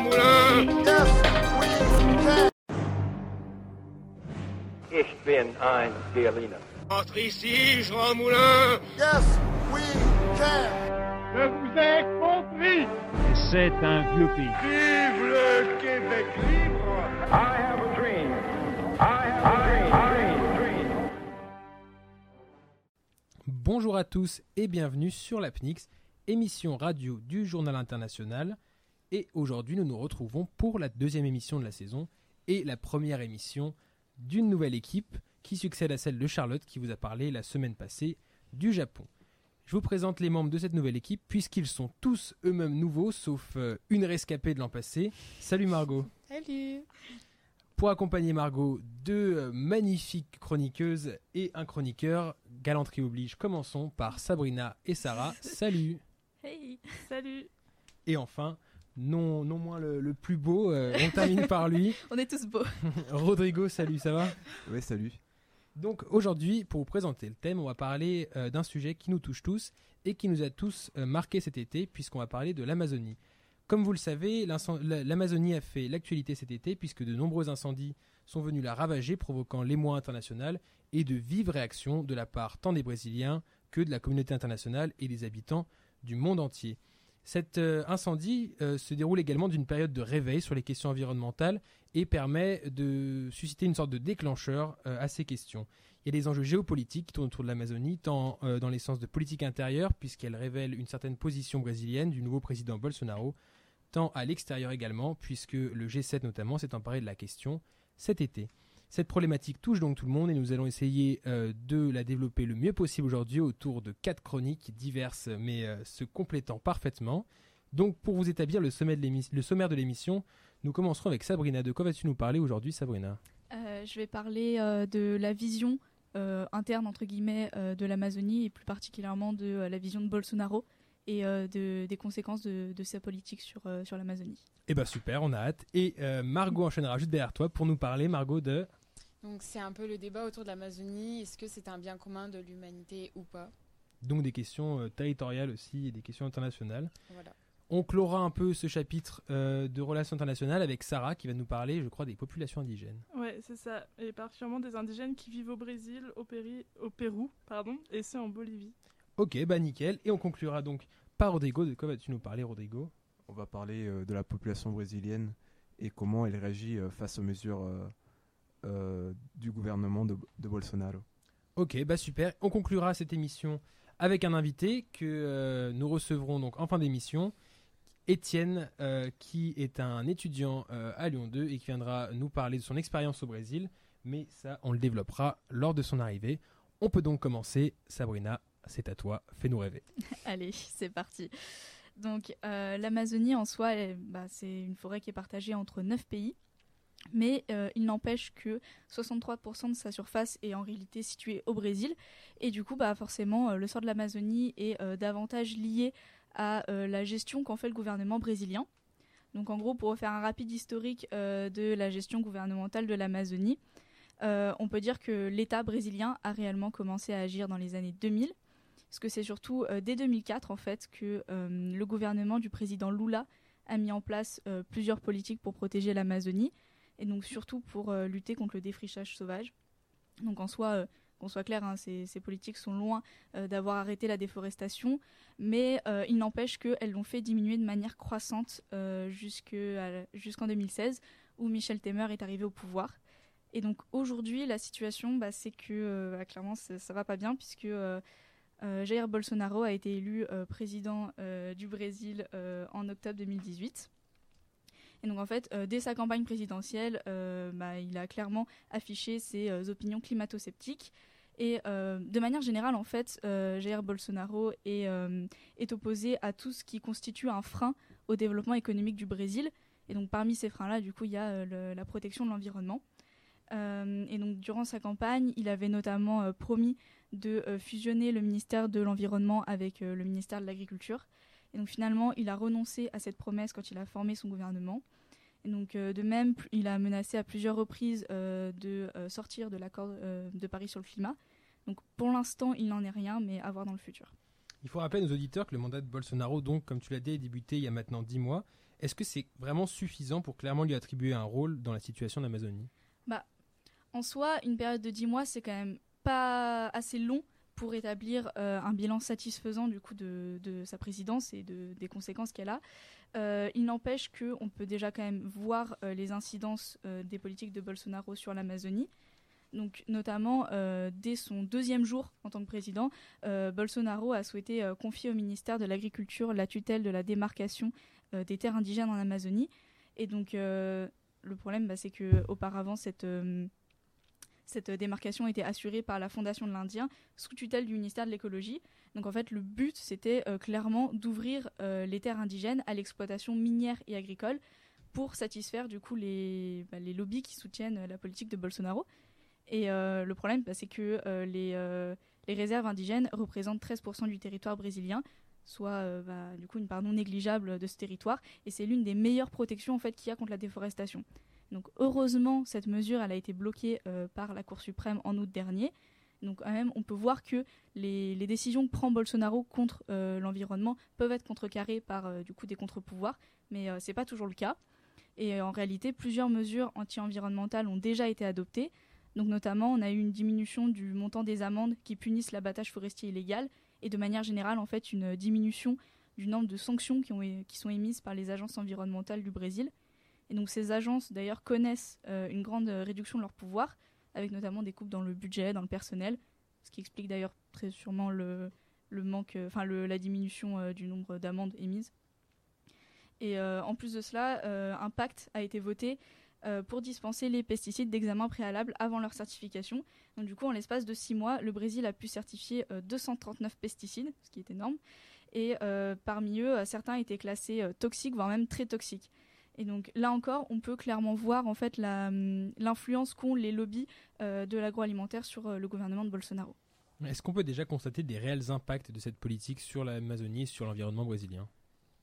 Moulin can. Ich bin ein Berliner. Entre ici, Jean Moulin Yes, we can. Je vous ai compris C'est un vieux pays. Vive le Québec libre I have a dream. I have a dream. I have a dream. Bonjour à tous et bienvenue sur l'APNIX, émission radio du Journal International. Et aujourd'hui, nous nous retrouvons pour la deuxième émission de la saison et la première émission d'une nouvelle équipe qui succède à celle de Charlotte qui vous a parlé la semaine passée du Japon. Je vous présente les membres de cette nouvelle équipe puisqu'ils sont tous eux-mêmes nouveaux sauf euh, une rescapée de l'an passé. Salut Margot. Salut Pour accompagner Margot, deux euh, magnifiques chroniqueuses et un chroniqueur, galanterie oblige. Commençons par Sabrina et Sarah. Salut Hey Salut Et enfin, non, non moins le, le plus beau, euh, on termine par lui. On est tous beaux. Rodrigo, salut, ça va? Ouais, salut. Donc aujourd'hui, pour vous présenter le thème, on va parler euh, d'un sujet qui nous touche tous et qui nous a tous euh, marqué cet été, puisqu'on va parler de l'Amazonie. Comme vous le savez, l'Amazonie a fait l'actualité cet été, puisque de nombreux incendies sont venus la ravager, provoquant l'émoi international et de vives réactions de la part tant des Brésiliens que de la communauté internationale et des habitants du monde entier. Cet euh, incendie euh, se déroule également d'une période de réveil sur les questions environnementales et permet de susciter une sorte de déclencheur euh, à ces questions. Il y a des enjeux géopolitiques qui tournent autour de l'Amazonie, tant dans les sens de politique intérieure, puisqu'elle révèle une certaine position brésilienne du nouveau président Bolsonaro, tant à l'extérieur également, puisque le G7 notamment s'est emparé de la question cet été. Cette problématique touche donc tout le monde et nous allons essayer euh, de la développer le mieux possible aujourd'hui autour de quatre chroniques diverses mais euh, se complétant parfaitement. Donc pour vous établir le, sommet de l'émi- le sommaire de l'émission, nous commencerons avec Sabrina. De quoi vas-tu nous parler aujourd'hui Sabrina? Euh, je vais parler de la vision interne entre guillemets de l'Amazonie et plus particulièrement de la vision de Bolsonaro et euh, de- des conséquences de, de sa politique sur, euh, sur l'Amazonie. Eh ben super, on a hâte. Et euh, Margot enchaînera juste derrière toi pour nous parler, Margot, de... Donc c'est un peu le débat autour de l'Amazonie. Est-ce que c'est un bien commun de l'humanité ou pas? Donc des questions euh, territoriales aussi et des questions internationales. Voilà. On clora un peu ce chapitre euh, de relations internationales avec Sarah qui va nous parler, je crois, des populations indigènes. Ouais, c'est ça. Et particulièrement des indigènes qui vivent au Brésil, au, Péri- au Pérou, pardon, et c'est en Bolivie. Ok, bah nickel. Et on conclura donc par Rodrigo. De quoi vas-tu nous parler, Rodrigo? On va parler euh, de la population brésilienne et comment elle réagit euh, face aux mesures du gouvernement de, de Bolsonaro. Ok, bah super. On conclura cette émission avec un invité que euh, nous recevrons donc en fin d'émission. Étienne, euh, qui est un étudiant euh, à Lyon 2 et qui viendra nous parler de son expérience au Brésil. Mais ça, on le développera lors de son arrivée. On peut donc commencer. Sabrina, c'est à toi. Fais-nous rêver. Allez, c'est parti. Donc euh, l'Amazonie en soi, bah, c'est une forêt qui est partagée entre 9 pays. Mais euh, il n'empêche que 63% de sa surface est en réalité située au Brésil. Et du coup, bah, forcément, euh, le sort de l'Amazonie est euh, davantage lié à la gestion qu'en fait le gouvernement brésilien. Donc en gros, pour refaire un rapide historique de la gestion gouvernementale de l'Amazonie, on peut dire que l'État brésilien a réellement commencé à agir dans les années 2000 parce que c'est surtout dès 2004 en fait que le gouvernement du président Lula a mis en place plusieurs politiques pour protéger l'Amazonie et donc surtout pour euh, lutter contre le défrichage sauvage. Donc en soi, euh, qu'on soit clair, hein, ces, politiques sont loin euh, d'avoir arrêté la déforestation, mais euh, il n'empêche qu'elles l'ont fait diminuer de manière croissante jusqu'en 2016 où Michel Temer est arrivé au pouvoir. Et donc aujourd'hui, la situation, bah, c'est que bah, clairement, ça, ça va pas bien puisque Jair Bolsonaro a été élu président du Brésil en octobre 2018. Et donc en fait, euh, dès sa campagne présidentielle, euh, bah, il a clairement affiché ses euh, opinions climato-sceptiques. Et de manière générale, en fait, Jair Bolsonaro est, opposé à tout ce qui constitue un frein au développement économique du Brésil. Et donc parmi ces freins-là, du coup, il y a la protection de l'environnement. Et donc durant sa campagne, il avait notamment promis de fusionner le ministère de l'Environnement avec le ministère de l'Agriculture. Et donc finalement, il a renoncé à cette promesse quand il a formé son gouvernement. Et donc euh, de même, il a menacé à plusieurs reprises euh, de euh, sortir de l'accord de Paris sur le climat. Donc pour l'instant, il n'en est rien, mais à voir dans le futur. Il faut rappeler nos auditeurs que le mandat de Bolsonaro, donc, comme tu l'as dit, est débuté il y a maintenant 10 mois. est-ce que c'est vraiment suffisant pour clairement lui attribuer un rôle dans la situation d'Amazonie? En soi, une période de 10 mois, c'est quand même pas assez long pour établir euh, un bilan satisfaisant du coup de, sa présidence et de, des conséquences qu'elle a. Euh, il n'empêche qu'on peut déjà quand même voir euh, les incidences des politiques de Bolsonaro sur l'Amazonie. Donc, notamment, dès son deuxième jour en tant que président, Bolsonaro a souhaité confier au ministère de l'Agriculture la tutelle de la démarcation des terres indigènes en Amazonie. Et donc, le problème, bah, c'est que auparavant, cette, cette démarcation était assurée par la Fondation de l'Indien, sous tutelle du ministère de l'écologie. Donc en fait, le but, c'était euh, clairement d'ouvrir euh, les terres indigènes à l'exploitation minière et agricole pour satisfaire du coup les, bah, les lobbies qui soutiennent euh, la politique de Bolsonaro. Et euh, le problème, bah, c'est que euh, les, euh, les réserves indigènes représentent 13% du territoire brésilien, soit euh, bah, du coup une part non négligeable de ce territoire, et c'est l'une des meilleures protections en fait qu'il y a contre la déforestation. Donc heureusement, cette mesure a été bloquée euh, par la Cour suprême en août dernier. Donc quand même, on peut voir que les, décisions que prend Bolsonaro contre euh, l'environnement peuvent être contrecarrées par euh, du coup des contre-pouvoirs, mais euh, c'est pas toujours le cas. Et en réalité, plusieurs mesures anti-environnementales ont déjà été adoptées. Donc notamment, on a eu une diminution du montant des amendes qui punissent l'abattage forestier illégal et de manière générale, en fait, une diminution du nombre de sanctions qui sont émises par les agences environnementales du Brésil. Et donc ces agences, d'ailleurs, connaissent euh, une grande euh, réduction de leur pouvoir, avec notamment des coupes dans le budget, dans le personnel, ce qui explique d'ailleurs très sûrement euh, la diminution du nombre d'amendes émises. Et en plus de cela, un pacte a été voté pour dispenser les pesticides d'examen préalable avant leur certification. Donc du coup, en l'espace de six mois, le Brésil a pu certifier euh, 239 pesticides, ce qui est énorme. Et parmi eux, certains étaient classés toxiques, voire même très toxiques. Et donc là encore, on peut clairement voir en fait hum, l'influence qu'ont les lobbies euh, de l'agroalimentaire sur euh, le gouvernement de Bolsonaro. Est-ce qu'on peut déjà constater des réels impacts de cette politique sur l'Amazonie et sur l'environnement brésilien?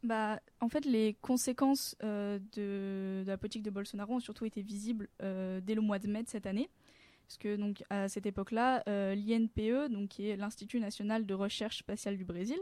Bah, en fait, les conséquences euh, de, de la politique de Bolsonaro ont surtout été visibles dès le mois de mai de cette année. Parce que donc, à cette époque-là, euh, l'INPE, donc, qui est l'Institut national de recherche spatiale du Brésil,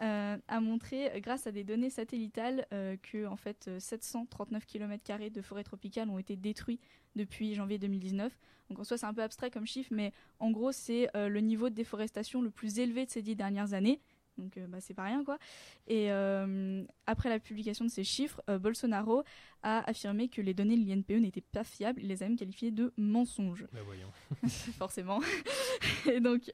euh, a montré, grâce à des données satellitales, euh, que en fait, euh, 739 km de forêts tropicales ont été détruits depuis janvier 2019. Donc en soi, c'est un peu abstrait comme chiffre, mais en gros, c'est le niveau de déforestation le plus élevé de ces dix dernières années. Donc euh, bah, c'est pas rien quoi. Et euh, après la publication de ces chiffres, euh, Bolsonaro a affirmé que les données de l'INPE n'étaient pas fiables. Il les a même qualifiées de mensonges. Bah voyons. forcément. Et donc,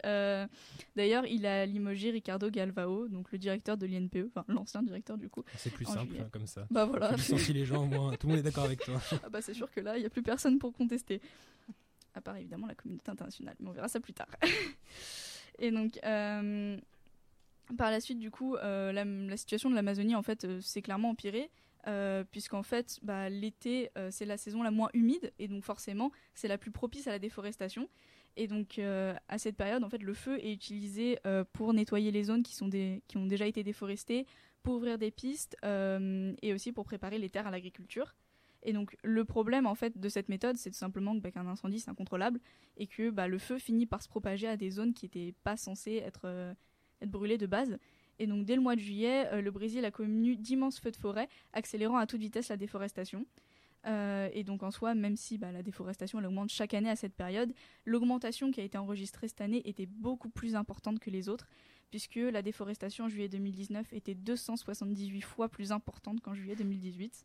d'ailleurs, il a limogé Ricardo Galvao, donc le directeur de l'INPE, enfin l'ancien directeur du coup. C'est plus simple hein, comme ça. Bah voilà. Licencies les gens au moins, tout le monde est d'accord avec toi. Ah bah c'est sûr que là, il n'y a plus personne pour contester. À part évidemment la communauté internationale, mais on verra ça plus tard. Et donc, euh, par la suite, du coup, euh, la, situation de l'Amazonie, en fait, euh, s'est clairement empirée. euh, puisqu'en fait, bah, l'été, euh, c'est la saison la moins humide, et donc forcément, c'est la plus propice à la déforestation. Et donc, à cette période, en fait, le feu est utilisé pour nettoyer les zones qui, sont ont déjà été déforestées, pour ouvrir des pistes, et aussi pour préparer les terres à l'agriculture. Et donc le problème en fait de cette méthode, c'est tout simplement bah, qu'un incendie c'est incontrôlable et que bah, le feu finit par se propager à des zones qui n'étaient pas censées être, être brûlées de base. Et donc dès le mois de juillet, euh, le Brésil a connu d'immenses feux de forêt, accélérant à toute vitesse la déforestation. Euh, et donc en soi, même si bah, la déforestation augmente chaque année à cette période, l'augmentation qui a été enregistrée cette année était beaucoup plus importante que les autres, puisque la déforestation en juillet 2019 était 278 fois plus importante qu'en juillet 2018.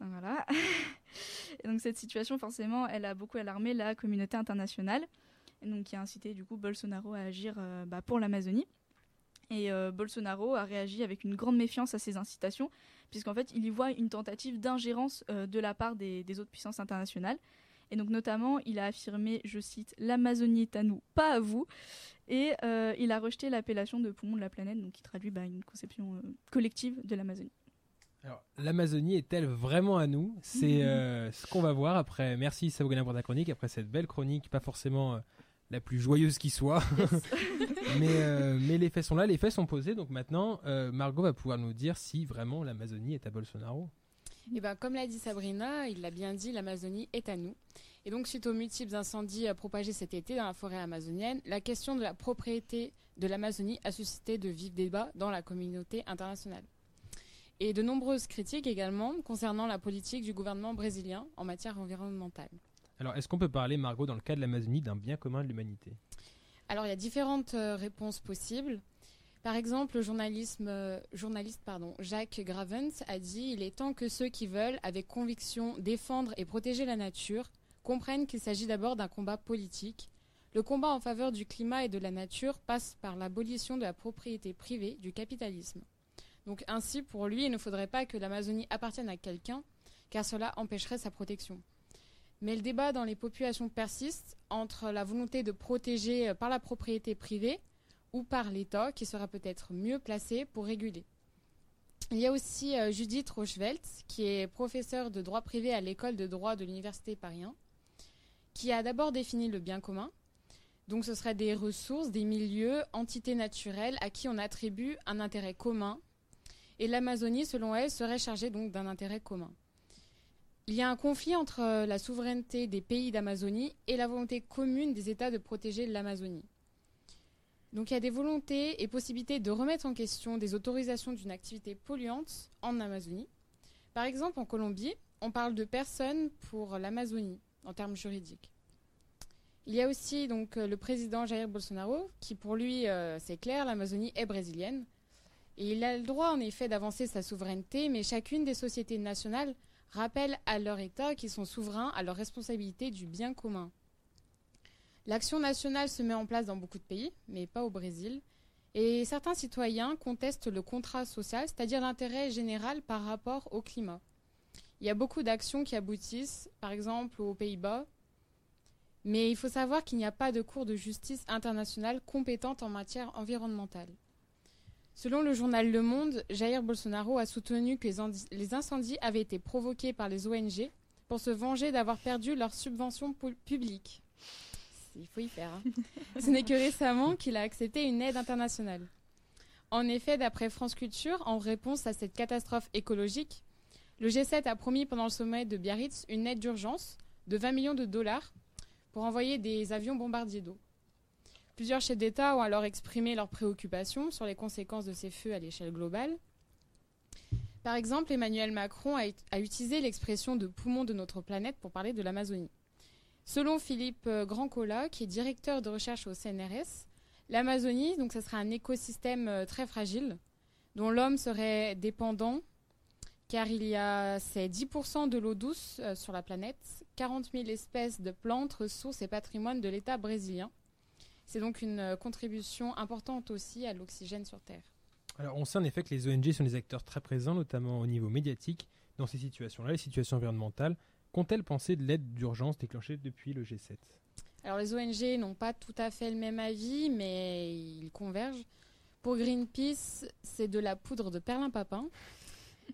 Donc voilà. Et donc cette situation, forcément, elle a beaucoup alarmé la communauté internationale, donc qui a incité du coup Bolsonaro à agir euh, bah, pour l'Amazonie. Et euh, Bolsonaro a réagi avec une grande méfiance à ces incitations, puisqu'en fait, il y voit une tentative d'ingérence euh, de la part des, des autres puissances internationales. Et donc notamment, il a affirmé, je cite, l'Amazonie est à nous, pas à vous. Et euh, il a rejeté l'appellation de poumon de la planète, donc qui traduit bah, une conception collective de l'Amazonie. Alors, l'Amazonie est-elle vraiment à nous? C'est ce qu'on va voir après. Merci Sabougana pour ta chronique, après cette belle chronique, pas forcément la plus joyeuse qui soit. mais, euh, mais les faits sont là, les faits sont posés. Donc maintenant, euh, Margot va pouvoir nous dire si vraiment l'Amazonie est à Bolsonaro. Eh ben, comme l'a dit Sabrina, il l'a bien dit, l'Amazonie est à nous. Et donc, suite aux multiples incendies euh, propagés cet été dans la forêt amazonienne, la question de la propriété de l'Amazonie a suscité de vifs débats dans la communauté internationale. et de nombreuses critiques également concernant la politique du gouvernement brésilien en matière environnementale. Alors, est-ce qu'on peut parler, Margot, dans le cas de l'Amazonie, d'un bien commun de l'humanité? Alors il y a différentes euh, réponses possibles. Par exemple, le journalisme, euh, journaliste Jacques Gravens a dit Il est temps que ceux qui veulent, avec conviction, défendre et protéger la nature, comprennent qu'il s'agit d'abord d'un combat politique. Le combat en faveur du climat et de la nature passe par l'abolition de la propriété privée du capitalisme. Donc ainsi, pour lui, il ne faudrait pas que l'Amazonie appartienne à quelqu'un, car cela empêcherait sa protection. Mais le débat dans les populations persiste entre la volonté de protéger euh, par la propriété privée ou par l'État, qui sera peut-être mieux placé pour réguler. Il y a aussi euh, Judith Rochevelt, qui est professeure de droit privé à l'école de droit de l'Université Paris 1, qui a d'abord défini le bien commun. Donc ce serait des ressources, des milieux, entités naturelles à qui on attribue un intérêt commun. Et l'Amazonie, selon elle, serait chargée d'un intérêt commun. Il y a un conflit entre euh, la souveraineté des pays d'Amazonie et la volonté commune des États de protéger l'Amazonie. Donc il y a des volontés et possibilités de remettre en question des autorisations d'une activité polluante en Amazonie. Par exemple, en Colombie, on parle de personnes pour l'Amazonie en termes juridiques. Il y a aussi donc euh, le président Jair Bolsonaro qui pour lui euh, c'est clair, l'Amazonie est brésilienne et il a le droit en effet d'avancer sa souveraineté, mais chacune des sociétés nationales rappelle à leur État qu'ils sont souverains à leur responsabilité du bien commun. L'action nationale se met en place dans beaucoup de pays, mais pas au Brésil. Et certains citoyens contestent le contrat social, c'est-à-dire l'intérêt général par rapport au climat. Il y a beaucoup d'actions qui aboutissent, par exemple aux Pays-Bas, mais il faut savoir qu'il n'y a pas de cour de justice internationale compétente en matière environnementale. Selon le journal Le Monde, Jair Bolsonaro a soutenu que les, incendies avaient été provoqués par les ONG pour se venger d'avoir perdu leurs subventions pu- publiques. Il faut y faire. hein. Ce n'est que récemment qu'il a accepté une aide internationale. En effet, d'après France Culture, en réponse à cette catastrophe écologique, le G7 a promis pendant le sommet de Biarritz une aide d'urgence de 20 millions de dollars pour envoyer des avions bombardiers d'eau. Plusieurs chefs d'État ont alors exprimé leurs préoccupations sur les conséquences de ces feux à l'échelle globale. Par exemple, Emmanuel Macron a, ut- a utilisé l'expression de poumon de notre planète pour parler de l'Amazonie. Selon Philippe euh, Grandcola, qui est directeur de recherche au CNRS, l'Amazonie, donc, ce serait un écosystème euh, très fragile dont l'homme serait dépendant car il y a c'est 10% de l'eau douce euh, sur la planète, 40 000 espèces de plantes, ressources et patrimoine de l'État brésilien. C'est donc une euh, contribution importante aussi à l'oxygène sur Terre. Alors, on sait en effet que les ONG sont des acteurs très présents, notamment au niveau médiatique, dans ces situations-là, les situations environnementales. Qu'ont-elles pensé de l'aide d'urgence déclenchée depuis le G7 Alors les ONG n'ont pas tout à fait le même avis, mais ils convergent. Pour Greenpeace, c'est de la poudre de perlimpapin.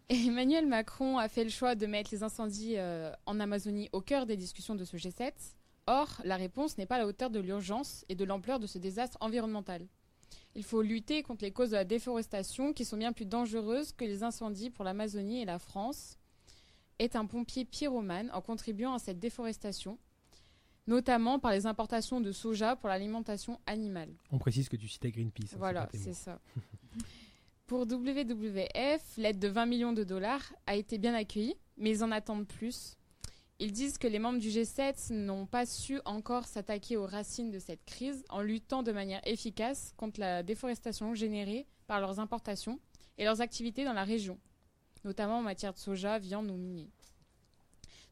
Et Emmanuel Macron a fait le choix de mettre les incendies euh, en Amazonie au cœur des discussions de ce G7. Or, la réponse n'est pas à la hauteur de l'urgence et de l'ampleur de ce désastre environnemental. Il faut lutter contre les causes de la déforestation qui sont bien plus dangereuses que les incendies pour l'Amazonie et la France. Est un pompier pyromane en contribuant à cette déforestation, notamment par les importations de soja pour l'alimentation animale. On précise que tu citais Greenpeace. hein, Voilà, c'est ça. Pour WWF, l'aide de 20 millions de dollars a été bien accueillie, mais ils en attendent plus. Ils disent que les membres du G7 n'ont pas su encore s'attaquer aux racines de cette crise en luttant de manière efficace contre la déforestation générée par leurs importations et leurs activités dans la région, notamment en matière de soja, viande ou minier.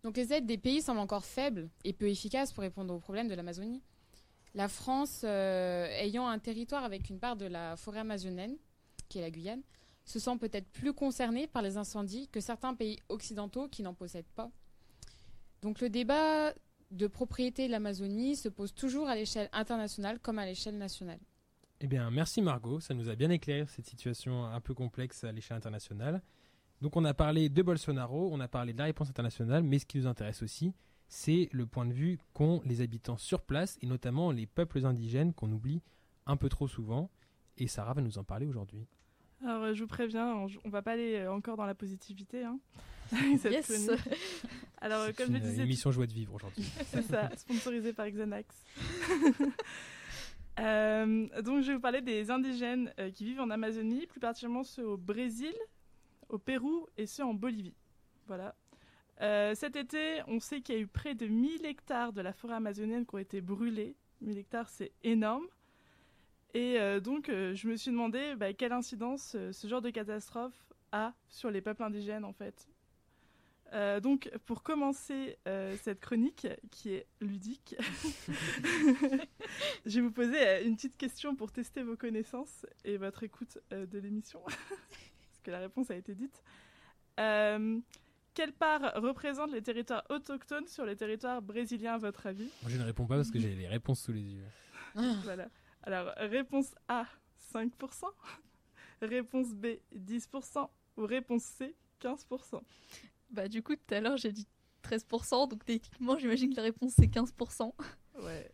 Donc les aides des pays semblent encore faibles et peu efficaces pour répondre aux problèmes de l'Amazonie. La France, euh, ayant un territoire avec une part de la forêt amazonienne, qui est la Guyane, se sent peut-être plus concernée par les incendies que certains pays occidentaux qui n'en possèdent pas. Donc le débat de propriété de l'Amazonie se pose toujours à l'échelle internationale comme à l'échelle nationale. Eh bien, merci Margot, ça nous a bien éclairé cette situation un peu complexe à l'échelle internationale. Donc on a parlé de Bolsonaro, on a parlé de la réponse internationale, mais ce qui nous intéresse aussi, c'est le point de vue qu'ont les habitants sur place, et notamment les peuples indigènes qu'on oublie un peu trop souvent. Et Sarah va nous en parler aujourd'hui. Alors, euh, je vous préviens, on, on va pas aller encore dans la positivité. Hein, Yes. chronique. Alors, C'est comme je une disais, émission joie de vivre aujourd'hui. c'est ça, sponsorisé par Xanax. Euh, donc, je vais vous parler des indigènes euh, qui vivent en Amazonie, plus particulièrement ceux au Brésil, au Pérou et ceux en Bolivie. Voilà. Euh, cet été, on sait qu'il y a eu près de 1000 hectares de la forêt amazonienne qui ont été brûlés. 1000 hectares, c'est énorme. Et euh, donc, euh, je me suis demandé bah, quelle incidence euh, ce genre de catastrophe a sur les peuples indigènes, en fait. Euh, donc, pour commencer euh, cette chronique, qui est ludique, je vais vous poser euh, une petite question pour tester vos connaissances et votre écoute euh, de l'émission, parce que la réponse a été dite. Euh, quelle part représente les territoires autochtones sur les territoires brésiliens, à votre avis? Moi, je ne réponds pas parce que j'ai les réponses sous les yeux. Voilà. Alors, réponse A, 5%. Réponse B, 10%. Ou réponse C, 15%. Bah, du coup, tout à l'heure, j'ai dit 13%, donc techniquement, j'imagine que la réponse c'est 15%. Ouais.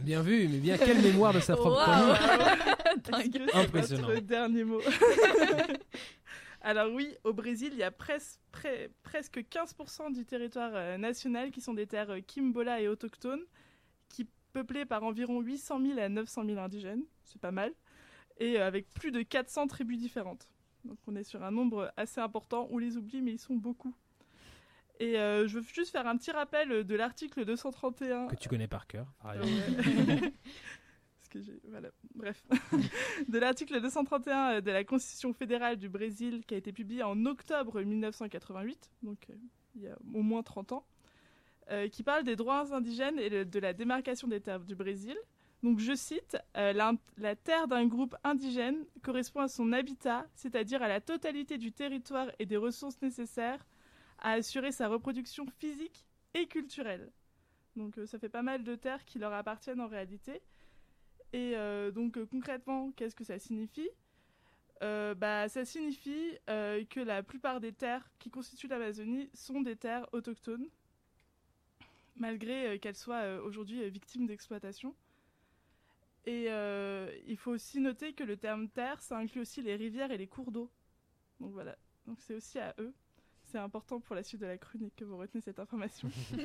Bien vu, mais bien quelle mémoire de sa propre c'est Impressionnant. votre dernier mot Alors oui, au Brésil, il y a pres- presque 15% du territoire euh, national qui sont des terres euh, Kimbola et autochtones, qui peuplées par environ 800 000 à 900 000 indigènes, c'est pas mal, et euh, avec plus de 400 tribus différentes. Donc on est sur un nombre assez important, on les oublie, mais ils sont beaucoup. Et euh, je veux juste faire un petit rappel de l'article 231 Que tu connais par cœur. ah ailleurs. ouais. Parce que j'ai- voilà, bref. de l'article 231 de la Constitution fédérale du Brésil qui a été publié en octobre 1988, donc euh, il y a au moins 30 ans, euh, qui parle des droits indigènes et de, de la démarcation des terres du Brésil. Donc je cite, euh, la, la terre d'un groupe indigène correspond à son habitat, c'est-à-dire à la totalité du territoire et des ressources nécessaires à assurer sa reproduction physique et culturelle. Donc euh, ça fait pas mal de terres qui leur appartiennent en réalité. Et euh, donc euh, concrètement, qu'est-ce que ça signifie? Bah, Ça signifie que la plupart des terres qui constituent l'Amazonie sont des terres autochtones, malgré qu'elles soient aujourd'hui victimes d'exploitation. Et il faut aussi noter que le terme terre, ça inclut aussi les rivières et les cours d'eau. Donc voilà, donc c'est aussi à eux. C'est important pour la suite de la chronique que vous retenez cette information.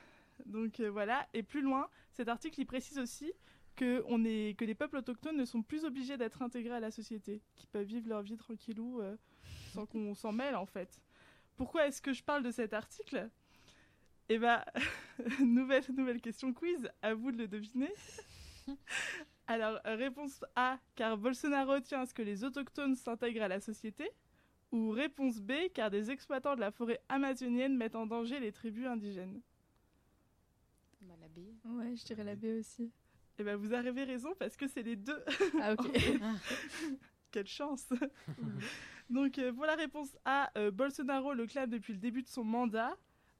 Donc euh, voilà, et plus loin, cet article il précise aussi que, on est, que les peuples autochtones ne sont plus obligés d'être intégrés à la société, qu'ils peuvent vivre leur vie tranquillou euh, sans qu'on s'en mêle en fait. Pourquoi est-ce que je parle de cet article? Eh bah, nouvelle, nouvelle question quiz, à vous de le deviner. Alors, réponse A, car Bolsonaro tient à ce que les autochtones s'intègrent à la société. Ou réponse B, car des exploitants de la forêt amazonienne mettent en danger les tribus indigènes. Bah, la B. Ouais, je dirais la B aussi. Eh ben, vous avez raison parce que c'est les deux. Ah, ok. Fait. Quelle chance Donc, euh, pour la réponse A, euh, Bolsonaro le clame depuis le début de son mandat.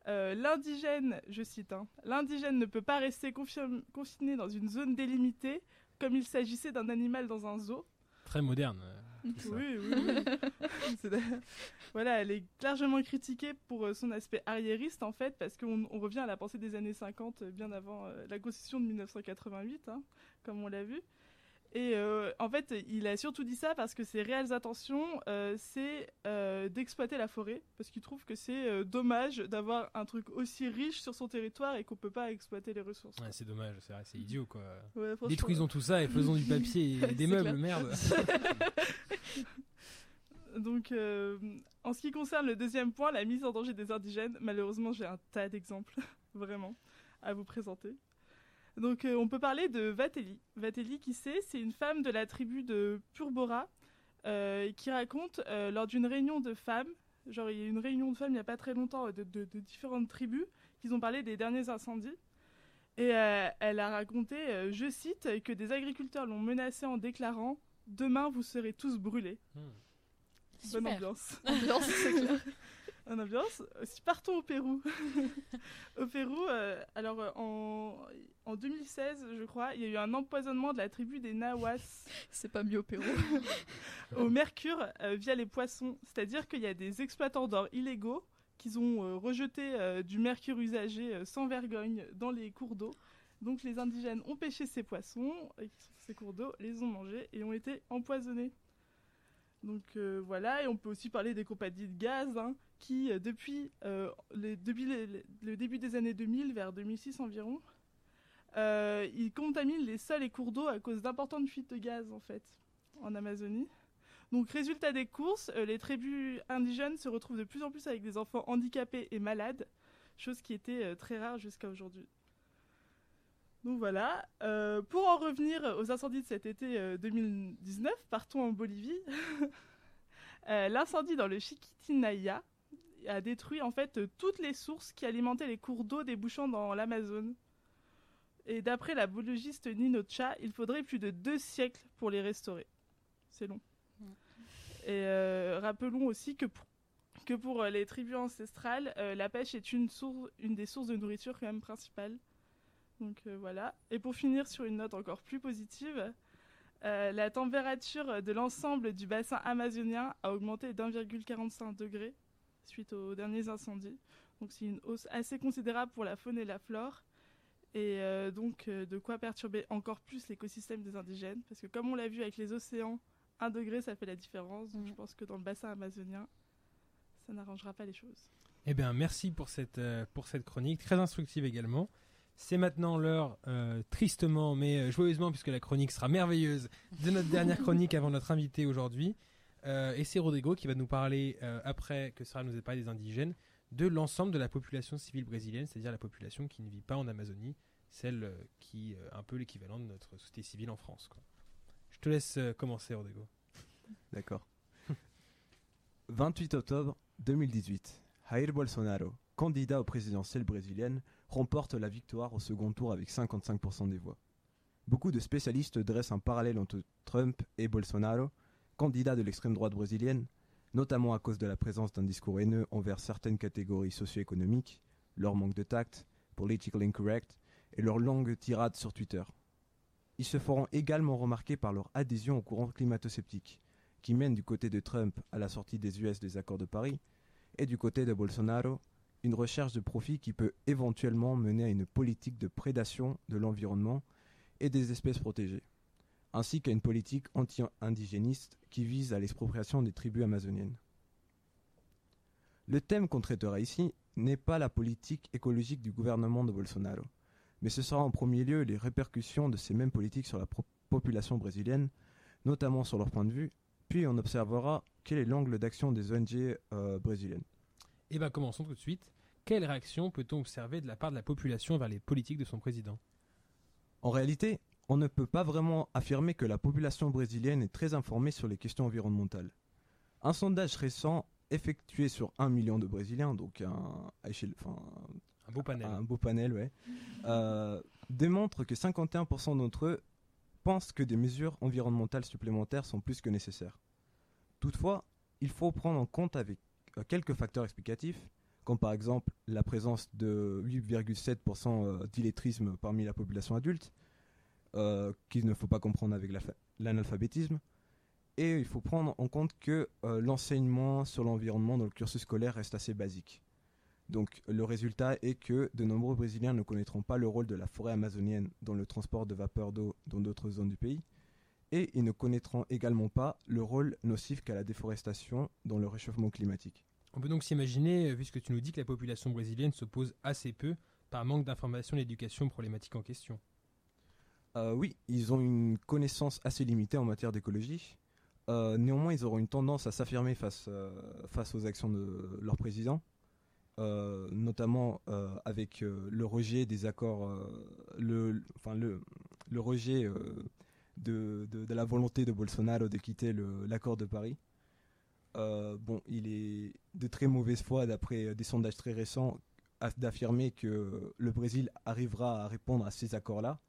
Euh, l'indigène, je cite, hein, l'indigène ne peut pas rester confiné dans une zone délimitée comme il s'agissait d'un animal dans un zoo. Très moderne. Oui, oui, oui. Voilà, elle est largement critiquée pour euh, son aspect arriériste, en fait, parce qu'on on revient à la pensée des années 50, euh, bien avant euh, la Constitution de 1988, hein, comme on l'a vu. Et euh, en fait, il a surtout dit ça parce que ses réelles intentions, euh, c'est euh, d'exploiter la forêt, parce qu'il trouve que c'est dommage d'avoir un truc aussi riche sur son territoire et qu'on peut pas exploiter les ressources. Ouais, c'est dommage, c'est vrai, c'est idiot quoi. Ouais, Détruisons tout ça et faisons du papier et des meubles, merde. Donc, en ce qui concerne le deuxième point, la mise en danger des indigènes, malheureusement, j'ai un tas d'exemples, vraiment, à vous présenter. Donc, euh, on peut parler de Vatelli. Vatelli, qui c'est C'est une femme de la tribu de Purbora euh, qui raconte euh, lors d'une réunion de femmes, genre il y a eu une réunion de femmes il n'y a pas très longtemps de, de- de différentes tribus, qu'ils ont parlé des derniers incendies. Et euh, elle a raconté, euh, je cite, que des agriculteurs l'ont menacée en déclarant Demain, vous serez tous brûlés. Bonne Super. ambiance. Ambiance, Bonne ambiance. Si partons au Pérou. au Pérou, euh, alors euh, en, en 2016, je crois, il y a eu un empoisonnement de la tribu des Nahuas C'est pas mieux au Pérou. au mercure euh, via les poissons. C'est-à-dire qu'il y a des exploitants d'or illégaux qui ont rejeté du mercure usagé sans vergogne dans les cours d'eau. Donc les indigènes ont pêché ces poissons, ces cours d'eau, les ont mangés et ont été empoisonnés. Donc euh, voilà, et on peut aussi parler des compagnies de gaz hein, qui, euh, depuis, euh, le début des années 2000, vers 2006 environ, euh, ils contaminent les sols et cours d'eau à cause d'importantes fuites de gaz en fait en Amazonie. Donc, résultat des courses, euh, les tribus indigènes se retrouvent de plus en plus avec des enfants handicapés et malades, chose qui était très rare jusqu'à aujourd'hui. Donc voilà, pour en revenir aux incendies de cet été euh, 2019, partons en Bolivie. L'incendie dans le Chiquitinaya a détruit en fait toutes les sources qui alimentaient les cours d'eau débouchant dans l'Amazone. Et d'après la biologiste Nino Cha, il faudrait plus de deux siècles pour les restaurer. C'est long. Et euh, rappelons aussi que pour, que pour euh, les tribus ancestrales, euh, la pêche est une, source, une des sources de nourriture quand même principales. Donc euh, voilà. Et pour finir sur une note encore plus positive, euh, la température de l'ensemble du bassin amazonien a augmenté d'1,45 degré suite aux derniers incendies. Donc c'est une hausse assez considérable pour la faune et la flore. Et euh, donc euh, de quoi perturber encore plus l'écosystème des indigènes. Parce que comme on l'a vu avec les océans, 1 degré ça fait la différence. Donc je pense que dans le bassin amazonien, ça n'arrangera pas les choses. Eh bien, merci pour cette, euh, pour cette chronique, très instructive également. C'est maintenant l'heure, euh, tristement mais joyeusement, puisque la chronique sera merveilleuse, de notre dernière chronique avant notre invité aujourd'hui. Euh, et c'est Rodrigo qui va nous parler, euh, après que Sarah nous ait parlé des indigènes, de l'ensemble de la population civile brésilienne, c'est-à-dire la population qui ne vit pas en Amazonie, celle euh, qui est un peu l'équivalent de notre société civile en France. Je te laisse commencer, Rodrigo. D'accord. 28 octobre 2018. Jair Bolsonaro, candidat au présidentiel brésilienne, remporte la victoire au second tour avec 55% des voix. Beaucoup de spécialistes dressent un parallèle entre Trump et Bolsonaro, candidat de l'extrême droite brésilienne, notamment à cause de la présence d'un discours haineux envers certaines catégories socio-économiques, leur manque de tact, political incorrect et leur longue tirade sur Twitter. Ils se feront également remarquer par leur adhésion au courant climato-sceptique, qui mène du côté de Trump à la sortie des US des accords de Paris, et du côté de Bolsonaro, une recherche de profit qui peut éventuellement mener à une politique de prédation de l'environnement et des espèces protégées, ainsi qu'à une politique anti-indigéniste qui vise à l'expropriation des tribus amazoniennes. Le thème qu'on traitera ici n'est pas la politique écologique du gouvernement de Bolsonaro, mais ce sera en premier lieu les répercussions de ces mêmes politiques sur la population brésilienne, notamment sur leur point de vue, puis on observera quel est l'angle d'action des ONG euh, brésiliennes. Eh bien, commençons tout de suite. Quelle réaction peut-on observer de la part de la population vers les politiques de son président? En réalité, on ne peut pas vraiment affirmer que la population brésilienne est très informée sur les questions environnementales. Un sondage récent effectué sur un million de Brésiliens, donc un, enfin, beau panel. un beau panel, ouais, euh, démontre que 51% d'entre eux pensent que des mesures environnementales supplémentaires sont plus que nécessaires. Toutefois, il faut prendre en compte avec euh, quelques facteurs explicatifs, comme par exemple la présence de 8,7% euh, d'illettrisme parmi la population adulte, euh, qu'il ne faut pas comprendre avec l'analphabétisme, et il faut prendre en compte que euh, l'enseignement sur l'environnement dans le cursus scolaire reste assez basique. Donc le résultat est que de nombreux Brésiliens ne connaîtront pas le rôle de la forêt amazonienne dans le transport de vapeur d'eau dans d'autres zones du pays, et ils ne connaîtront également pas le rôle nocif qu'a la déforestation dans le réchauffement climatique. On peut donc s'imaginer, euh, vu ce que tu nous dis, que la population brésilienne se pose assez peu par manque d'information et d'éducation aux problématiques en question. Euh, oui, ils ont une connaissance assez limitée en matière d'écologie. Euh, néanmoins, ils auront une tendance à s'affirmer face, euh, face aux actions de leur président, notamment avec le rejet des accords, le, enfin le, le rejet de, de- de la volonté de Bolsonaro de quitter l'accord de Paris. Bon, il est de très mauvaise foi, d'après des sondages très récents, d'affirmer que le Brésil arrivera à répondre à ces accords-là.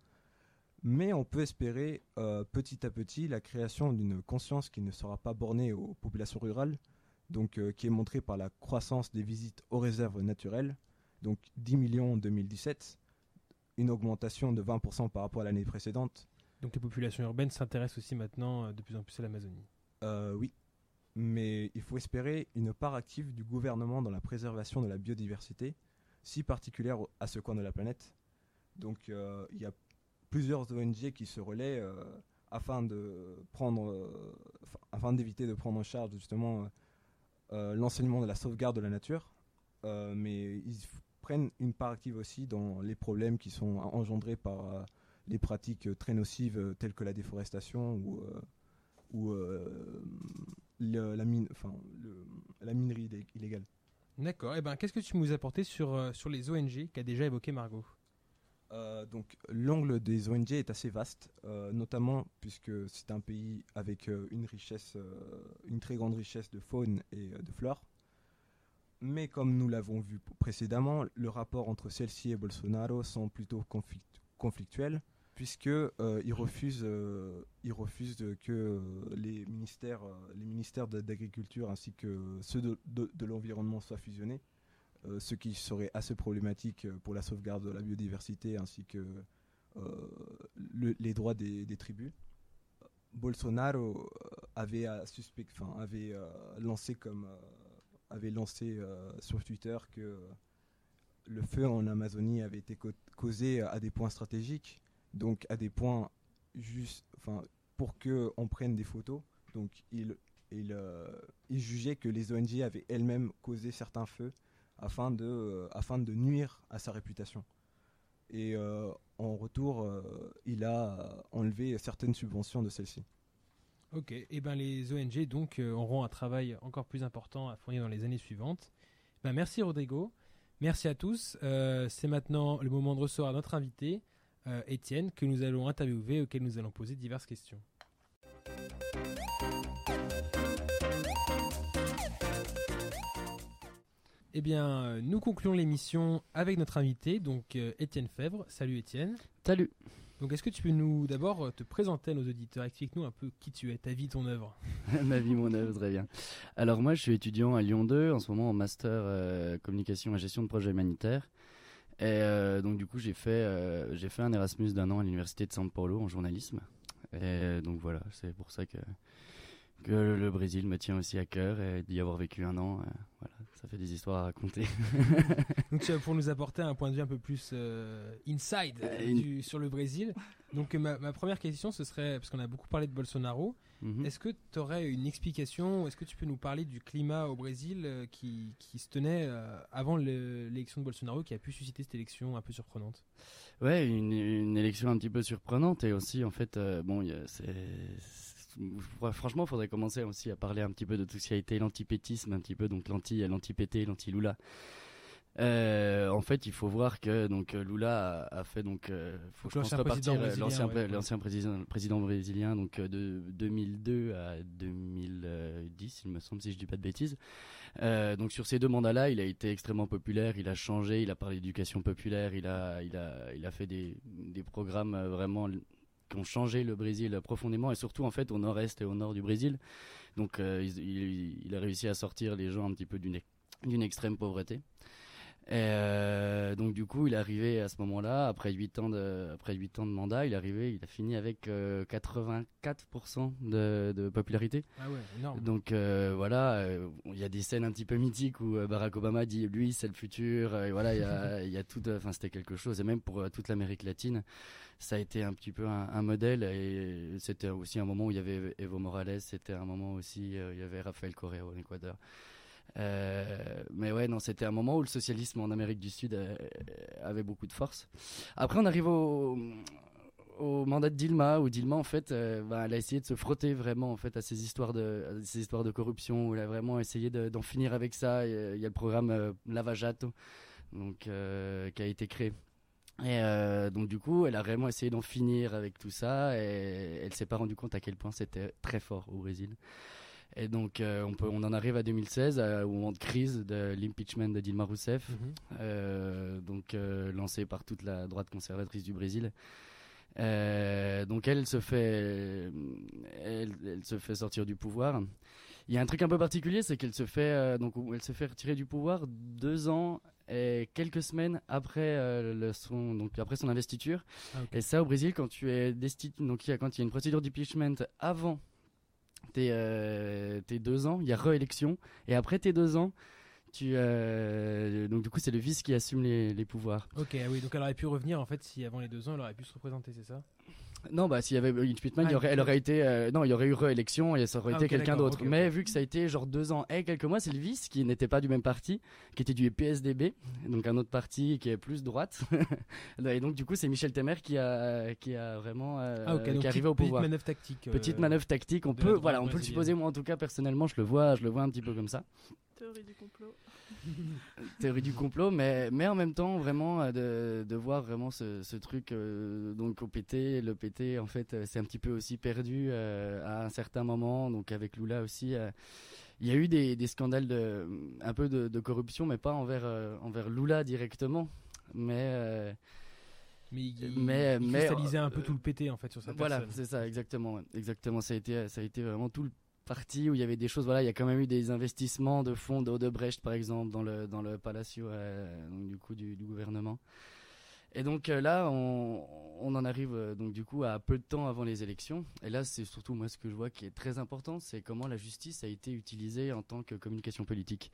Mais on peut espérer euh, petit à petit la création d'une conscience qui ne sera pas bornée aux populations rurales, donc euh, qui est montrée par la croissance des visites aux réserves naturelles, donc 10 millions en 2017, une augmentation de 20% par rapport à l'année précédente. Donc les populations urbaines s'intéressent aussi maintenant euh, de plus en plus à l'Amazonie. Oui, mais il faut espérer une part active du gouvernement dans la préservation de la biodiversité, si particulière à ce coin de la planète. Donc il y a plusieurs ONG qui se relaient euh, afin de prendre, euh, afin d'éviter de prendre en charge justement euh, l'enseignement de la sauvegarde de la nature, mais ils prennent une part active aussi dans les problèmes qui sont engendrés par les pratiques très nocives telles que la déforestation ou, la, mine, enfin, la minerie illé- illégale. D'accord. Et ben, qu'est-ce que tu nous apporter sur, euh, sur les ONG qu'a déjà évoqué Margot? Euh, donc l'angle des ONG est assez vaste, euh, notamment puisque c'est un pays avec euh, une richesse, une très grande richesse de faune et de flore. Mais comme nous l'avons vu précédemment, le rapport entre celle-ci et Bolsonaro sont plutôt conflict- conflictuels, puisque euh, ils refusent, que les ministères, les ministères d'agriculture ainsi que ceux de l'environnement soient fusionnés. Euh, ce qui serait assez problématique euh, pour la sauvegarde de la biodiversité ainsi que euh, le- les droits des, tribus. Bolsonaro avait, lancé comme avait lancé sur Twitter que le feu en Amazonie avait été causé à des points stratégiques, donc à des points juste, pour que on prenne des photos. Donc il jugeait que les ONG avaient elles-mêmes causé certains feux afin de, euh, afin de nuire à sa réputation. Et euh, en retour, euh, il a enlevé certaines subventions de celle-ci. Ok. Et ben, les ONG donc auront un travail encore plus important à fournir dans les années suivantes. Ben, merci Rodrigo. Merci à tous. C'est maintenant le moment de recevoir notre invité, Étienne, que nous allons interviewer, auquel nous allons poser diverses questions. Eh bien, euh, nous concluons l'émission avec notre invité, donc euh, Étienne Fèvre. Salut Étienne. Salut. Donc, est-ce que tu peux nous d'abord euh, te présenter à nos auditeurs? Explique-nous un peu qui tu es, ta vie, ton œuvre. Ma vie, mon œuvre, très bien. Alors moi, je suis étudiant à Lyon 2, en ce moment en master euh, communication et gestion de projets humanitaires. Et euh, donc du coup, j'ai fait, euh, j'ai fait un Erasmus d'un an à l'université de São Paulo en journalisme. Et donc voilà, c'est pour ça que, que le Brésil me tient aussi à cœur et d'y avoir vécu un an, euh, voilà, ça fait des histoires à raconter. Donc, tu vas pour nous apporter un point de vue un peu plus euh, inside Euh, sur le Brésil. Donc, ma, ma première question, ce serait, parce qu'on a beaucoup parlé de Bolsonaro, Mhm. est-ce que tu aurais une explication, est-ce que tu peux nous parler du climat au Brésil qui, qui se tenait avant le- l'élection de Bolsonaro qui a pu susciter cette élection un peu surprenante? Ouais, une, une élection un petit peu surprenante et aussi en fait, bon, c'est, franchement, il faudrait commencer aussi à parler un petit peu de tout ce qui a été l'antipétisme, un petit peu donc l'anti, l'anti-pété, l'anti-Lula. Euh, en fait, il faut voir que donc euh, Lula a, a fait donc, euh, faut Donc je l'ancien repartir président euh, brésilien, l'ancien, ouais. l'ancien président, président brésilien donc euh, de 2002 à 2010, il me semble si je dis pas de bêtises. Euh, donc sur ces deux mandats-là, il a été extrêmement populaire, il a changé, il a parlé d'éducation populaire, il a, il a, il a fait des, des programmes euh, vraiment qui ont changé le Brésil profondément et surtout en fait au nord-est et au nord du Brésil. Donc euh, il, il- il a réussi à sortir les gens un petit peu d'une ex- d'une extrême pauvreté. Et euh, donc du coup, il est arrivé à ce moment-là, après 8 ans de, après 8 ans de mandat, il est arrivé, il a fini avec euh, 84% de, de popularité. Ah ouais, énorme. Donc euh, voilà, euh, il y a des scènes un petit peu mythiques où euh, Barack Obama dit lui c'est le futur. euh, et voilà, il y a, il y a tout, euh, enfin c'était quelque chose. Et même pour euh, toute l'Amérique latine, ça a été un petit peu un, modèle. Et c'était aussi un moment où il y avait Evo Morales. C'était un moment aussi euh, il y avait Rafael Correa au Équateur. Mais ouais, non, c'était un moment où le socialisme en Amérique du Sud euh, avait beaucoup de force. Après, on arrive au, mandat de Dilma, où Dilma, en fait, euh, bah, elle a essayé de se frotter vraiment en fait, à ces histoires de, ces histoires de corruption, où elle a vraiment essayé de- d'en finir avec ça. Il y a le programme euh, Lava donc, euh, qui a été créé. Et euh, donc du coup, elle a vraiment essayé d'en finir avec tout ça et elle s'est pas rendu compte à quel point c'était très fort au Brésil. Et donc euh, on, peut, on en arrive à 2016, à- au moment de crise de l'impeachment de Dilma Rousseff, Mhm. euh, donc lancé par toute la droite conservatrice du Brésil. Donc elle se fait, elle, elle se fait sortir du pouvoir. Il y a un truc un peu particulier, c'est qu'elle se fait donc elle se fait retirer du pouvoir deux ans et quelques semaines après euh, le- son donc après son investiture. Ah. Et ça au Brésil, quand tu es destitué, donc il y a, quand il y a une procédure d'impeachment avant tes, euh, tes deux ans, il y a réélection et après tes deux ans, tu euh, donc du coup c'est le vice qui assume les, les pouvoirs. Ok, oui, donc elle aurait pu revenir en fait si avant les deux ans elle aurait pu se représenter, c'est ça? Non, bah s'il y avait une Pitman, Ah, il y aurait, elle aurait été, euh, non, il y aurait eu réélection et ça aurait Ah, été quelqu'un d'autre. Mais vu que ça a été genre deux ans et quelques mois, c'est le vice qui n'était pas du même parti, qui était du PSDB, donc un autre parti qui est plus droite. et donc du coup, c'est Michel Temer qui a, qui a vraiment, euh, Ah, qui est arrivé petite- au petite pouvoir. manœuvre tactique. euh, Petite manœuvre tactique, on peut, voilà, on peut le supposer. Moi, en tout cas, personnellement, je le vois, je le vois un petit peu comme ça. Théorie du complot. théorie du complot, mais, mais en même temps, vraiment, euh, de, de voir vraiment ce, ce truc, euh, donc au PT, le PT, en fait, euh, c'est un petit peu aussi perdu euh, à un certain moment, donc avec Lula aussi. euh, il y a eu des, des scandales de, un peu de, de corruption, mais pas envers, euh, envers Lula directement, mais. euh, Mais il, Mais- il mais, cristallisait un peu euh, tout le PT en fait sur sa voilà, personne. c'est ça, exactement. Exactement, ça a été, ça a été vraiment tout le parti où il y avait des choses. Voilà, il y a quand même eu des investissements de fonds d'Odebrecht, par exemple, dans le dans le Palacio, euh, du du, du gouvernement. Et donc euh, là, on, on en arrive euh, donc du coup à peu de temps avant les élections. Et là, c'est surtout moi ce que je vois qui est très important, c'est comment la justice a été utilisée en tant que communication politique.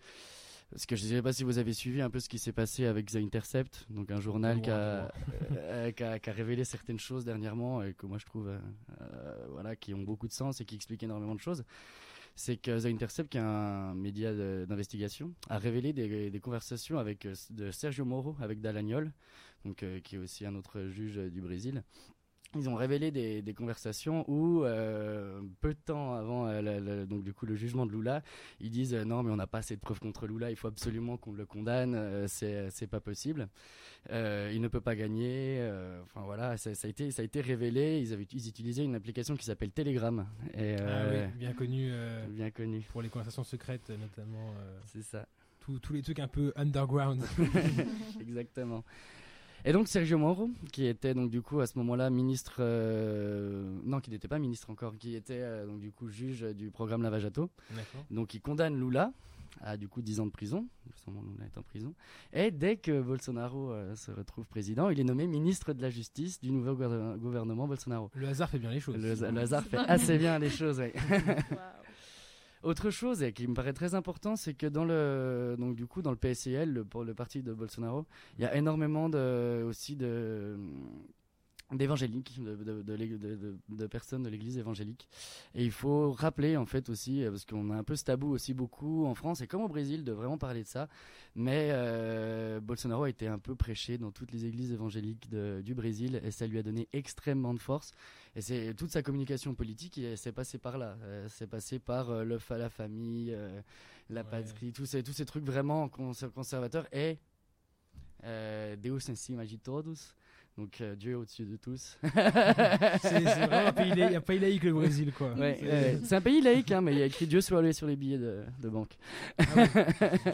Parce que je ne sais pas si vous avez suivi un peu ce qui s'est passé avec The Intercept, donc un journal qui a, euh, qui, a, qui a révélé certaines choses dernièrement et que moi je trouve euh, euh, voilà, qui ont beaucoup de sens et qui expliquent énormément de choses. C'est que The Intercept, qui est un média d'investigation, a révélé des, des conversations avec euh, de Sergio Moro, avec Dalagnol, donc, euh, qui est aussi un autre juge euh, du Brésil. Ils ont révélé des, des conversations où, euh, peu de temps avant euh, la- donc, du coup, le jugement de Lula, ils disent euh, non, mais on n'a pas assez de preuves contre Lula, il faut absolument qu'on le condamne, c'est c'est pas possible. Il ne peut pas gagner. Enfin voilà, ça, ça a été ça a été révélé. Ils avaient ils utilisaient une application qui s'appelle Telegram. Et, Ah oui, bien connu euh, bien connu. pour les conversations secrètes notamment. C'est ça. tous- tous les trucs un peu underground. Exactement. Et donc Sergio Moro, qui était donc du coup à ce moment-là ministre, euh, non, qui n'était pas ministre encore, qui était euh, donc du coup juge du programme Lava Jato. D'accord. Donc il condamne Lula à du coup 10 ans de prison. Justement, Lula est en prison. Et dès que Bolsonaro euh, se retrouve président, il est nommé ministre de la Justice du nouveau gouver- gouvernement Bolsonaro. Le hasard fait bien les choses. Le, le hasard fait assez bien les choses. ouais. Autre chose qui me paraît très important, c'est que dans le donc du coup dans le PSIL, le, pour le parti de Bolsonaro, il y a énormément de aussi de d'évangéliques, de, personnes de l'église évangélique. Et il faut rappeler en fait aussi, euh, parce qu'on a un peu ce tabou aussi beaucoup en France et comme au Brésil de vraiment parler de ça, mais euh, Bolsonaro a été un peu prêché dans toutes les églises évangéliques du Brésil et ça lui a donné extrêmement de force. Et c'est toute sa communication politique, c'est passé par là. Euh, c'est passé par euh, le la famille, euh, la patrie, tous ces, tous ces trucs vraiment cons- conservateurs et Deus en cima de todos. Donc euh, Dieu au-dessus de tous. C'est c'est vraiment un pays, laïque- un pays laïque le Brésil quoi. Ouais, C'est- c'est un pays laïque, hein, mais il y a écrit Dieu sur les, sur les billets de, de banque. Ah ouais.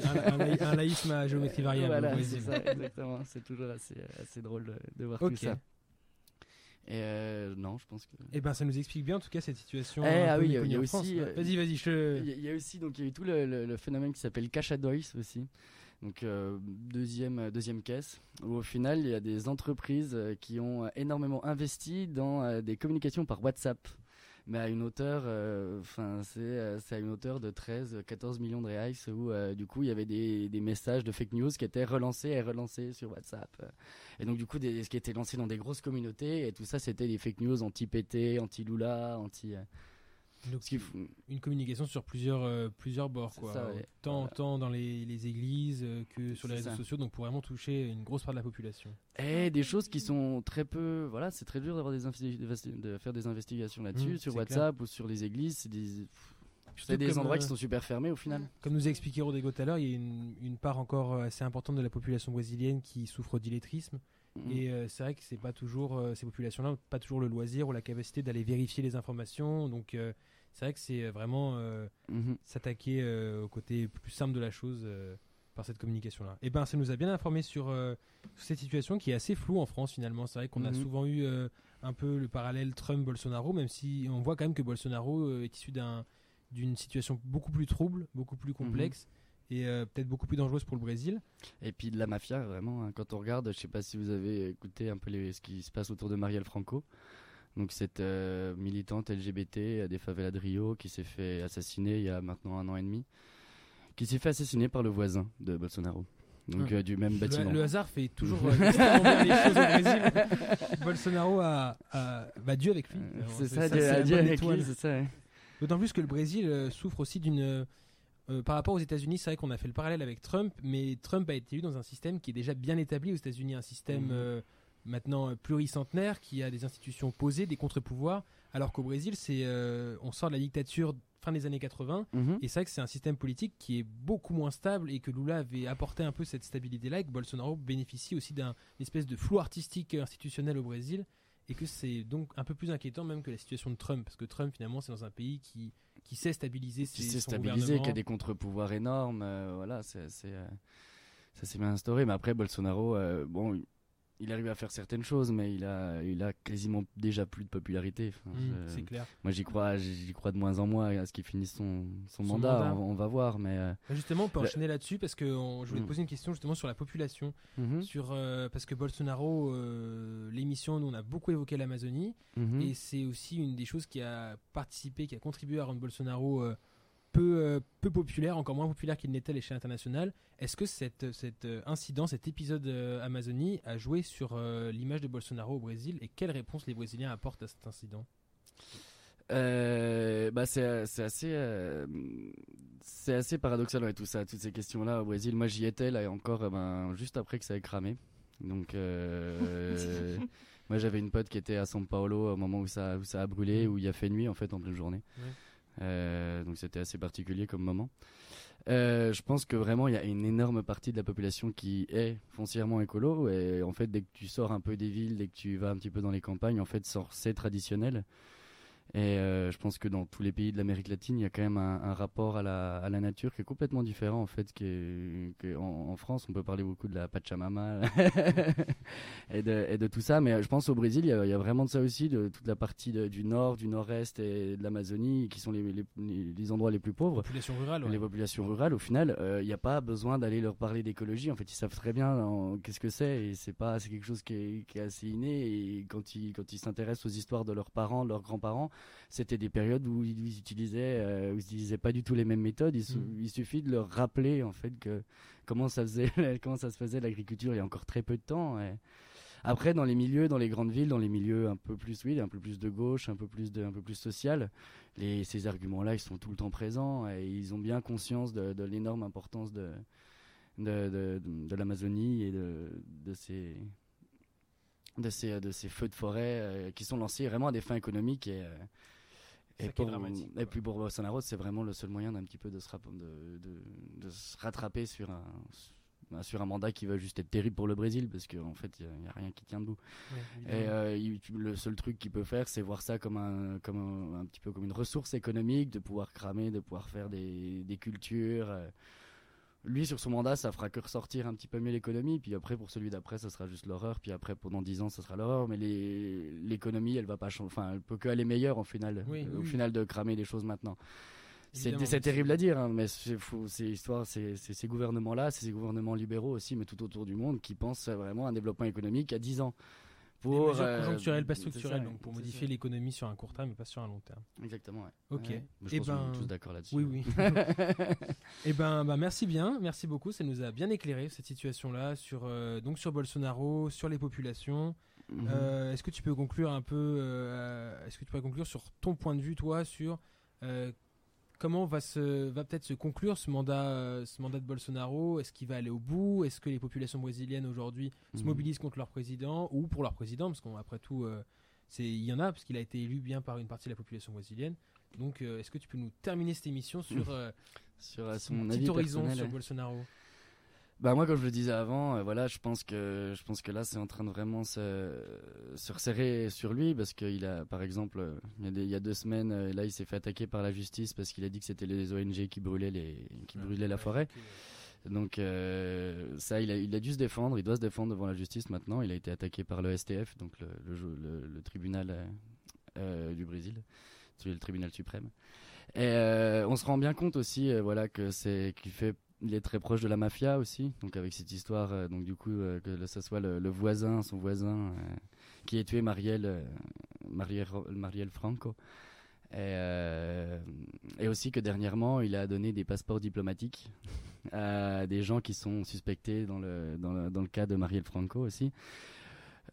un, un laï- un laïsme à géométrie variable Voilà, au c'est Brésil. ça, exactement. C'est toujours assez, assez drôle de, de voir tout ça. Et euh, non, je pense que. Eh ben ça nous explique bien en tout cas cette situation. Eh, ah oui, il y a aussi, euh, Vas-y, vas-y, je. Il y, a- il y a aussi donc il y a eu tout le, le- le phénomène qui s'appelle cash advice aussi. Donc euh, deuxième euh, deuxième caisse où au final il y a des entreprises euh, qui ont énormément investi dans des communications par WhatsApp. Mais à une hauteur, enfin euh, c'est à une hauteur de 13, 14 millions de reais où du coup il y avait des, des messages de fake news qui étaient relancés et relancés sur WhatsApp. Et donc du coup ce qui était lancé dans des grosses communautés et tout ça c'était des fake news anti-PT, anti-Lula, anti. euh, Donc, ce une communication sur plusieurs, euh, plusieurs bords, quoi. ça, ouais. tant, Voilà. tant dans les, les églises euh, que sur les réseaux ça. sociaux, donc pour vraiment toucher une grosse part de la population. Et des choses qui sont très peu. Voilà, c'est très dur d'avoir des de faire des investigations là-dessus, Mmh, sur WhatsApp ou sur les églises. C'est des, c'est des endroits euh, qui sont super fermés au final. Comme nous a expliqué Rodrigo tout à l'heure, il y a une, une part encore assez importante de la population brésilienne qui souffre d'illettrisme. Mhm. Et euh, c'est vrai que c'est pas toujours euh, ces populations-là, ont pas toujours le loisir ou la capacité d'aller vérifier les informations. Donc euh, c'est vrai que c'est vraiment Mhm. s'attaquer au côté plus simple de la chose par cette communication-là. Et ben ça nous a bien informé sur, sur cette situation qui est assez floue en France finalement. C'est vrai qu'on a Mhm. souvent eu un peu le parallèle Trump-Bolsonaro, même si on voit quand même que Bolsonaro est issu d'un d'une situation beaucoup plus trouble, beaucoup plus complexe et euh, peut-être beaucoup plus dangereuse pour le Brésil. Et puis de la mafia, vraiment, hein, quand on regarde, je sais pas si vous avez écouté un peu les- ce qui se passe autour de Marielle Franco. Donc cette euh, militante LGBT à des favelas de Rio qui s'est fait assassiner il y a maintenant un an et demi, qui s'est fait assassiner par le voisin de Bolsonaro. donc euh, du même bâtiment. le hasard fait toujours euh, les choses au Brésil. Bolsonaro a, a bah, Dieu avec lui. Euh, Euh, c'est ça, c'est Dieu, avec lui, c'est ça. ouais. D'autant plus que le Brésil euh, souffre aussi d'une. Euh, par rapport aux États-Unis, c'est vrai qu'on a fait le parallèle avec Trump, mais Trump a été élu dans un système qui est déjà bien établi aux États-Unis, un système Mhm. euh, maintenant euh, pluricentenaire qui a des institutions posées, des contre-pouvoirs, alors qu'au Brésil, c'est euh, on sort de la dictature fin des années 80 Mhm. et c'est vrai que c'est un système politique qui est beaucoup moins stable et que Lula avait apporté un peu cette stabilité-là et que Bolsonaro bénéficie aussi d'un espèce de flou artistique institutionnel au Brésil et que c'est donc un peu plus inquiétant même que la situation de Trump parce que Trump finalement c'est dans un pays qui, qui sait stabiliser qui ses, s'est son stabilisé, qui a des contre-pouvoirs énormes. euh, voilà, c'est c'est, euh, ça s'est bien instauré. Mais après, Bolsonaro, euh, bon, il- arrive à faire certaines choses, mais il a, il a quasiment déjà plus de popularité. Enfin, Mm, je- c'est clair. Moi, j'y crois, j'y crois de moins en moins à ce qu'il finisse son, son, Son mandat. mandat. On, on va voir, mais. euh, Bah, Justement, on peut enchaîner là-dessus parce que on- je voulais te Mm. poser une question justement sur la population, mhm, sur euh, parce que Bolsonaro, euh, l'émission, nous on a beaucoup évoqué l'Amazonie et c'est aussi une des choses qui a participé, qui a contribué à rendre Bolsonaro peu euh, peu populaire, encore moins populaire qu'il n'était à l'échelle internationale. Est-ce que cet euh, incident, cet épisode euh, Amazonie a joué sur euh, l'image de Bolsonaro au Brésil et quelle réponse les Brésiliens apportent à cet incident? Euh, bah c'est c'est assez euh, c'est assez paradoxal ouais, tout ça toutes ces questions là au Brésil moi j'y étais là encore euh, ben, juste après que ça ait cramé donc euh, moi j'avais une pote qui était à São Paulo au moment où ça où ça a brûlé où il a fait nuit en fait en pleine journée Ouais. Euh, donc c'était assez particulier comme moment Euh, je pense que vraiment il y a une énorme partie de la population qui est foncièrement écolo et en fait dès que tu sors un peu des villes, dès que tu vas un petit peu dans les campagnes, en fait c'est traditionnel. Et euh, je pense que dans tous les pays de l'Amérique latine, il y a quand même un, un rapport à la, à la nature qui est complètement différent en fait. Qui est, qui est- en, en France, on peut parler beaucoup de la Pachamama et, de, et de tout ça, mais je pense au Brésil, il y a, il y a vraiment de ça aussi, de toute la partie de- du nord, du nord-est et de l'Amazonie, qui sont les, les, les- les endroits les plus pauvres Population rurale. ouais. les populations rurales, au final, il n'y a pas besoin d'aller leur parler d'écologie. En fait, ils savent très bien en- qu'est-ce que c'est et c'est pas, c'est quelque chose qui est, qui est assez inné. Et quand ils, quand ils s'intéressent aux histoires de leurs parents, de leurs grands-parents, c'était des périodes où ils, utilisaient, euh, où ils utilisaient pas du tout les mêmes méthodes. Il, su- Mm. il suffit de leur rappeler en fait que comment ça faisait, comment ça se faisait l'agriculture il y a encore très peu de temps. et- Après, dans les milieux, dans les grandes villes, dans les milieux un peu plus, oui, un peu plus de gauche, un peu plus de, un peu plus social, les, ces arguments-là, ils sont tout le temps présents et ils ont bien conscience de, de l'énorme importance de, de, de, de l'Amazonie et de, de ces de ces, de ces feux de forêt euh, qui sont lancés vraiment à des fins économiques et, euh, et, pour, et puis pour Bolsonaro c'est vraiment le seul moyen d'un petit peu de se, rap- de, de, de se rattraper sur un sur un mandat qui va juste être terrible pour le Brésil parce qu'en fait il n'y a, rien qui tient debout Ouais, et euh, il- le seul truc qu'il peut faire, c'est voir ça comme un, comme un, un petit peu comme une ressource économique, de pouvoir cramer, de pouvoir faire des, des cultures. euh. Lui, sur son mandat, ça fera que ressortir un petit peu mieux l'économie. Puis après, pour celui d'après, ça sera juste l'horreur. Puis après, pendant 10 ans, ça sera l'horreur. Mais l'économie, elle va pas changer. Enfin, elle peut que aller meilleure au final, Oui, euh, au final de cramer les choses maintenant. C'est terrible à dire, hein, mais c'est histoire, c'est ces gouvernements-là, c'est ces gouvernements libéraux aussi, mais tout autour du monde, qui pensent vraiment à un développement économique à 10 ans. Des Pour, mesures euh, conjoncturelles, pas structurelles, ça, donc pour modifier l'économie sur un court terme et pas sur un long terme. Exactement, ouais. Ok. Ouais. Je Eh pense ben, est tous d'accord là-dessus. Oui, oui. Eh ben, bah, merci bien, merci beaucoup. Ça nous a bien éclairé cette situation-là sur euh, donc sur Bolsonaro, sur les populations. Mhm. Euh, est-ce que tu peux conclure un peu Est-ce que tu pourrais conclure sur ton point de vue, toi, sur comment va se va peut-être se conclure ce mandat euh, ce mandat de Bolsonaro? Est-ce qu'il va aller au bout? Est-ce que les populations brésiliennes aujourd'hui se Mhm. mobilisent contre leur président ou pour leur président? Parce qu'après tout, euh, c'est il y en a parce qu'il a été élu bien par une partie de la population brésilienne. Donc, euh, est-ce que tu peux nous terminer cette émission sur euh, sur son petit avis horizon sur ouais. Bolsonaro? Bah moi, comme je le disais avant, euh, voilà, je pense que je pense que là, c'est en train de vraiment se, se resserrer sur lui parce qu'il a, par exemple, euh, il y a, des- il y a deux semaines, euh, là, il s'est fait attaquer par la justice parce qu'il a dit que c'était les ONG qui brûlaient les qui brûlaient la forêt. Donc euh, ça, il a, il a dû se défendre, il doit se défendre devant la justice maintenant. Il a été attaqué par le STF, donc le, le, jo- le- le tribunal du Brésil, le tribunal suprême. Et on se rend bien compte aussi, voilà, que c'est qu'il fait, il est très proche de la mafia aussi. Donc avec cette histoire, euh, donc du coup euh, que ça soit le, voisin, son voisin, euh, qui est tué Marielle, Marielle, Franco. Et, et aussi que dernièrement, il a donné des passeports diplomatiques à des gens qui sont suspectés dans le, dans le, dans le cas de Marielle Franco aussi.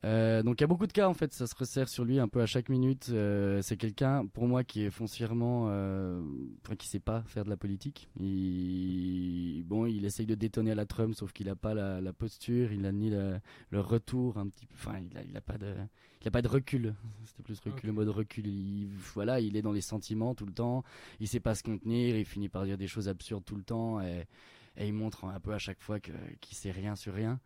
Euh, donc il y a beaucoup de cas en fait, ça se resserre sur lui un peu à chaque minute. Euh, c'est quelqu'un pour moi qui est foncièrement, euh, enfin qui sait pas faire de la politique. Il, bon, il essaye de détonner à la Trump, sauf qu'il a pas la, la posture, il a ni le, le retour un petit peu, enfin il a, il a pas de, il a pas de recul. C'était plus recul, Ok. le mode recul. Il, voilà, il est dans les sentiments tout le temps. Il sait pas se contenir, il finit par dire des choses absurdes tout le temps et, et il montre un peu à chaque fois que qu'il sait rien sur rien.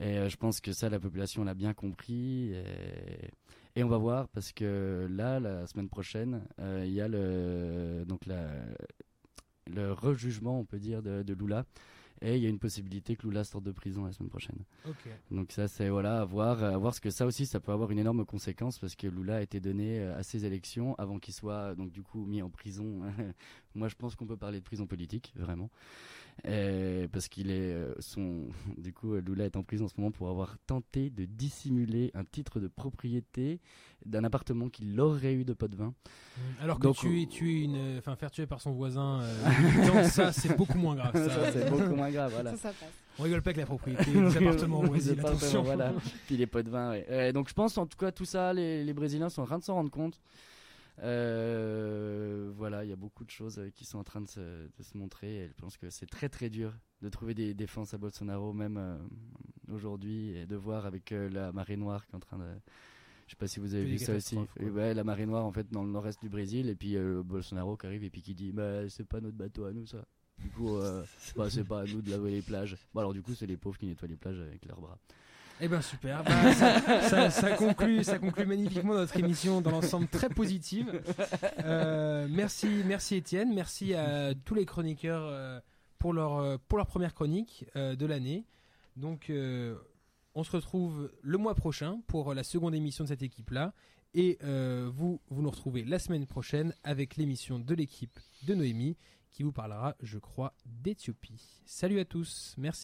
Et euh, je pense que ça, la population l'a bien compris. Et, on va voir parce que là, la semaine prochaine, euh, il y a le donc le rejugement, on peut dire, de Lula. Et il y a une possibilité que Lula sorte de prison la semaine prochaine. Donc ça, c'est voilà, à voir, à voir ce que ça aussi, ça peut avoir une énorme conséquence parce que Lula a été donné euh, à ces élections avant qu'il soit donc du coup mis en prison. Moi, je pense qu'on peut parler de prison politique, vraiment. Et parce qu'il est euh, son du coup euh, Lula est en prison en ce moment pour avoir tenté de dissimuler un titre de propriété d'un appartement qu'il aurait eu de pot de vin. Alors que Donc, tu es, tu es une, enfin faire tuer par son voisin, euh, ça c'est beaucoup moins grave. Ça, Ça, c'est beaucoup moins grave, voilà. Ça, ça passe. On rigole pas avec la propriété des appartements au Des Brésil, appartements, attention. voilà. Puis les pots de vin, ouais. Euh, donc je pense en tout cas tout ça, les, les Brésiliens sont en train de s'en rendre compte. Euh, voilà, il y a beaucoup de choses euh, qui sont en train de se, de se montrer et je pense que c'est très très dur de trouver des défenses à Bolsonaro même euh, aujourd'hui et de voir avec euh, la marée noire qui est en train de... Je sais pas si vous avez vu ça aussi. Et ouais, la marée noire en fait dans le nord-est du Brésil et puis euh, Bolsonaro qui arrive et puis qui dit bah c'est pas notre bateau à nous ça. Du coup, euh, bah, c'est pas à nous de laver les plages. Bon alors du coup c'est les pauvres qui nettoient les plages avec leurs bras. Eh ben super, Bah, ça, conclut, ça conclut magnifiquement notre émission dans l'ensemble très positive. Euh, merci, merci Étienne, merci à tous les chroniqueurs euh, pour leur euh, pour leur première chronique de l'année. Donc on se retrouve le mois prochain pour la seconde émission de cette équipe-là. Et euh, vous, vous nous retrouvez la semaine prochaine avec l'émission de l'équipe de Noémie qui vous parlera, je crois, d'Éthiopie. Salut à tous, merci.